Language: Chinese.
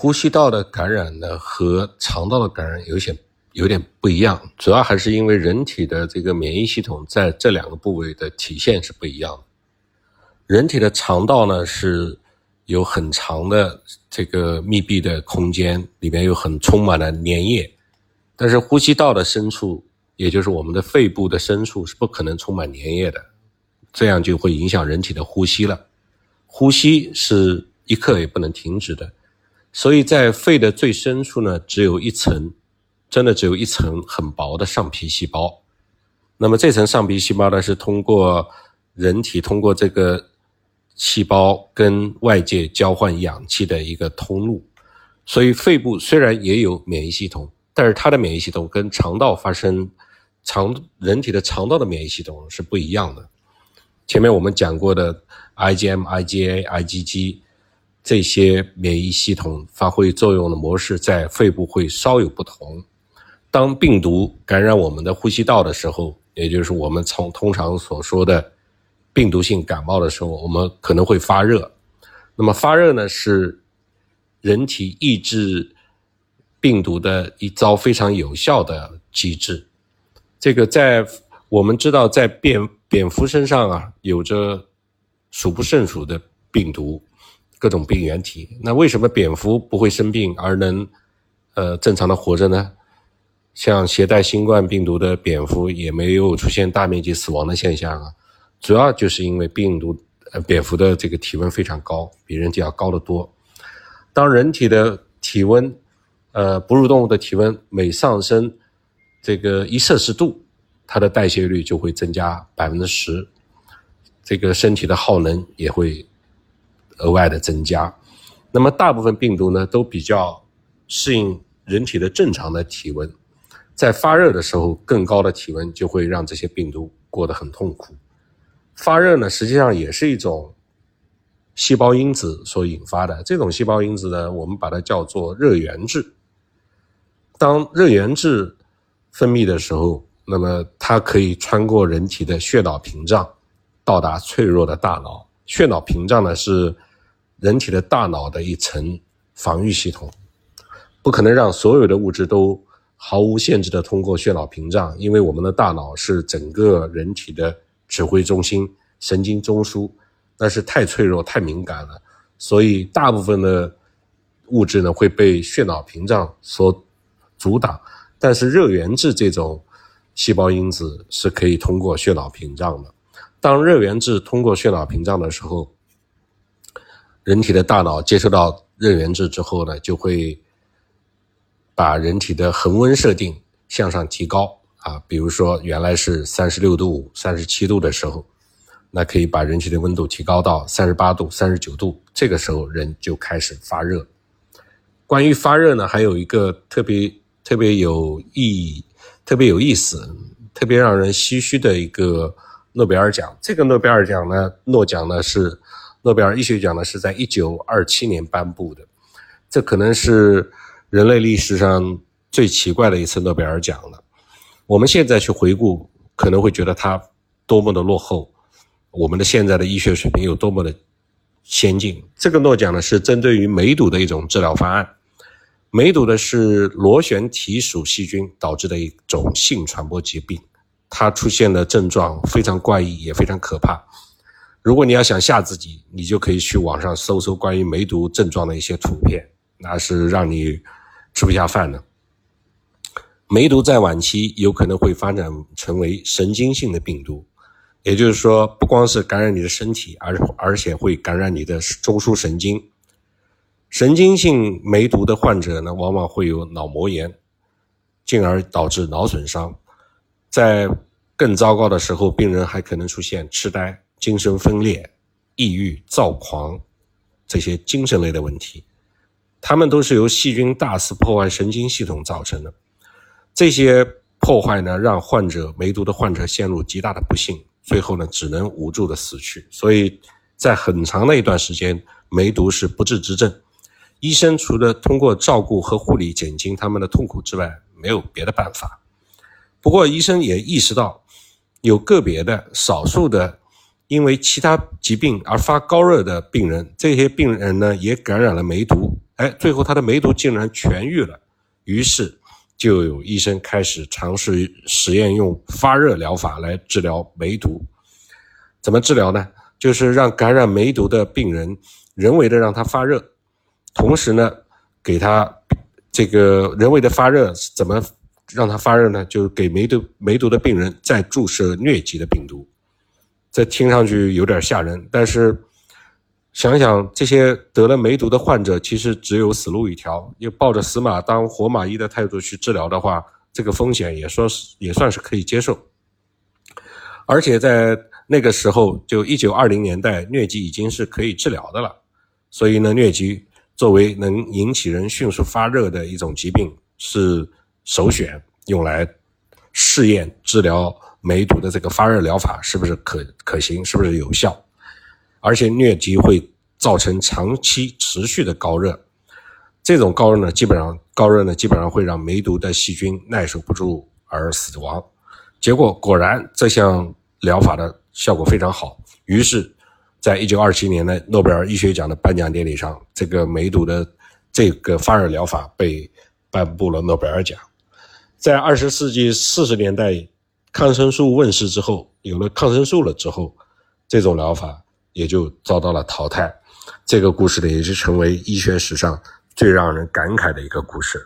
呼吸道的感染呢和肠道的感染有些有点不一样，主要还是因为人体的这个免疫系统在这两个部位的体现是不一样的。人体的肠道呢是有很长的这个密闭的空间，里面有很充满了粘液，但是呼吸道的深处，也就是我们的肺部的深处是不可能充满粘液的，这样就会影响人体的呼吸了。呼吸是一刻也不能停止的。所以在肺的最深处呢，只有一层，真的只有一层很薄的上皮细胞。那么这层上皮细胞呢，是通过人体通过这个细胞跟外界交换氧气的一个通路。所以肺部虽然也有免疫系统，但是它的免疫系统跟肠道发生肠人体的肠道的免疫系统是不一样的。前面我们讲过的 IgM、IgA、IgG。这些免疫系统发挥作用的模式在肺部会稍有不同。当病毒感染我们的呼吸道的时候，也就是我们从通常所说的病毒性感冒的时候，我们可能会发热。那么发热呢，是人体抑制病毒的一招非常有效的机制。这个在我们知道，在蝙蝙蝠身上啊，有着数不胜数的病毒。各种病原体，那为什么蝙蝠不会生病而能，呃，正常的活着呢？像携带新冠病毒的蝙蝠也没有出现大面积死亡的现象啊，主要就是因为病毒，呃，蝙蝠的这个体温非常高，比人体要高得多。当人体的体温，呃，哺乳动物的体温每上升这个一摄氏度，它的代谢率就会增加百分之十，这个身体的耗能也会。额外的增加，那么大部分病毒呢都比较适应人体的正常的体温，在发热的时候，更高的体温就会让这些病毒过得很痛苦。发热呢，实际上也是一种细胞因子所引发的，这种细胞因子呢，我们把它叫做热源质。当热源质分泌的时候，那么它可以穿过人体的血脑屏障，到达脆弱的大脑。血脑屏障呢是。人体的大脑的一层防御系统，不可能让所有的物质都毫无限制的通过血脑屏障，因为我们的大脑是整个人体的指挥中心、神经中枢，那是太脆弱、太敏感了，所以大部分的物质呢会被血脑屏障所阻挡。但是热源质这种细胞因子是可以通过血脑屏障的。当热源质通过血脑屏障的时候，人体的大脑接收到热源质之后呢，就会把人体的恒温设定向上提高啊。比如说，原来是三十六度、三十七度的时候，那可以把人体的温度提高到三十八度、三十九度。这个时候，人就开始发热。关于发热呢，还有一个特别特别有意义、特别有意思、特别让人唏嘘的一个诺贝尔奖。这个诺贝尔奖呢，诺奖呢是。诺贝尔医学奖呢是在一九二七年颁布的，这可能是人类历史上最奇怪的一次诺贝尔奖了。我们现在去回顾，可能会觉得它多么的落后，我们的现在的医学水平有多么的先进。这个诺奖呢是针对于梅毒的一种治疗方案。梅毒的是螺旋体属细菌导致的一种性传播疾病，它出现的症状非常怪异，也非常可怕。如果你要想吓自己，你就可以去网上搜搜关于梅毒症状的一些图片，那是让你吃不下饭的。梅毒在晚期有可能会发展成为神经性的病毒，也就是说，不光是感染你的身体，而而且会感染你的中枢神经。神经性梅毒的患者呢，往往会有脑膜炎，进而导致脑损伤。在更糟糕的时候，病人还可能出现痴呆。精神分裂、抑郁、躁狂，这些精神类的问题，他们都是由细菌大肆破坏神经系统造成的。这些破坏呢，让患者梅毒的患者陷入极大的不幸，最后呢，只能无助的死去。所以在很长的一段时间，梅毒是不治之症。医生除了通过照顾和护理减轻他们的痛苦之外，没有别的办法。不过，医生也意识到，有个别的少数的。因为其他疾病而发高热的病人，这些病人呢也感染了梅毒，哎，最后他的梅毒竟然痊愈了。于是就有医生开始尝试实验用发热疗法来治疗梅毒。怎么治疗呢？就是让感染梅毒的病人人为的让他发热，同时呢，给他这个人为的发热怎么让他发热呢？就是给梅毒梅毒的病人再注射疟疾的病毒。这听上去有点吓人，但是想想这些得了梅毒的患者，其实只有死路一条。又抱着死马当活马医的态度去治疗的话，这个风险也说是也算是可以接受。而且在那个时候，就一九二零年代，疟疾已经是可以治疗的了。所以呢，疟疾作为能引起人迅速发热的一种疾病，是首选用来试验治疗。梅毒的这个发热疗法是不是可可行？是不是有效？而且疟疾会造成长期持续的高热，这种高热呢，基本上高热呢，基本上会让梅毒的细菌耐受不住而死亡。结果果然这项疗法的效果非常好，于是，在一九二七年的诺贝尔医学奖的颁奖典礼上，这个梅毒的这个发热疗法被颁布了诺贝尔奖。在二十世纪四十年代。抗生素问世之后，有了抗生素了之后，这种疗法也就遭到了淘汰。这个故事呢，也是成为医学史上最让人感慨的一个故事。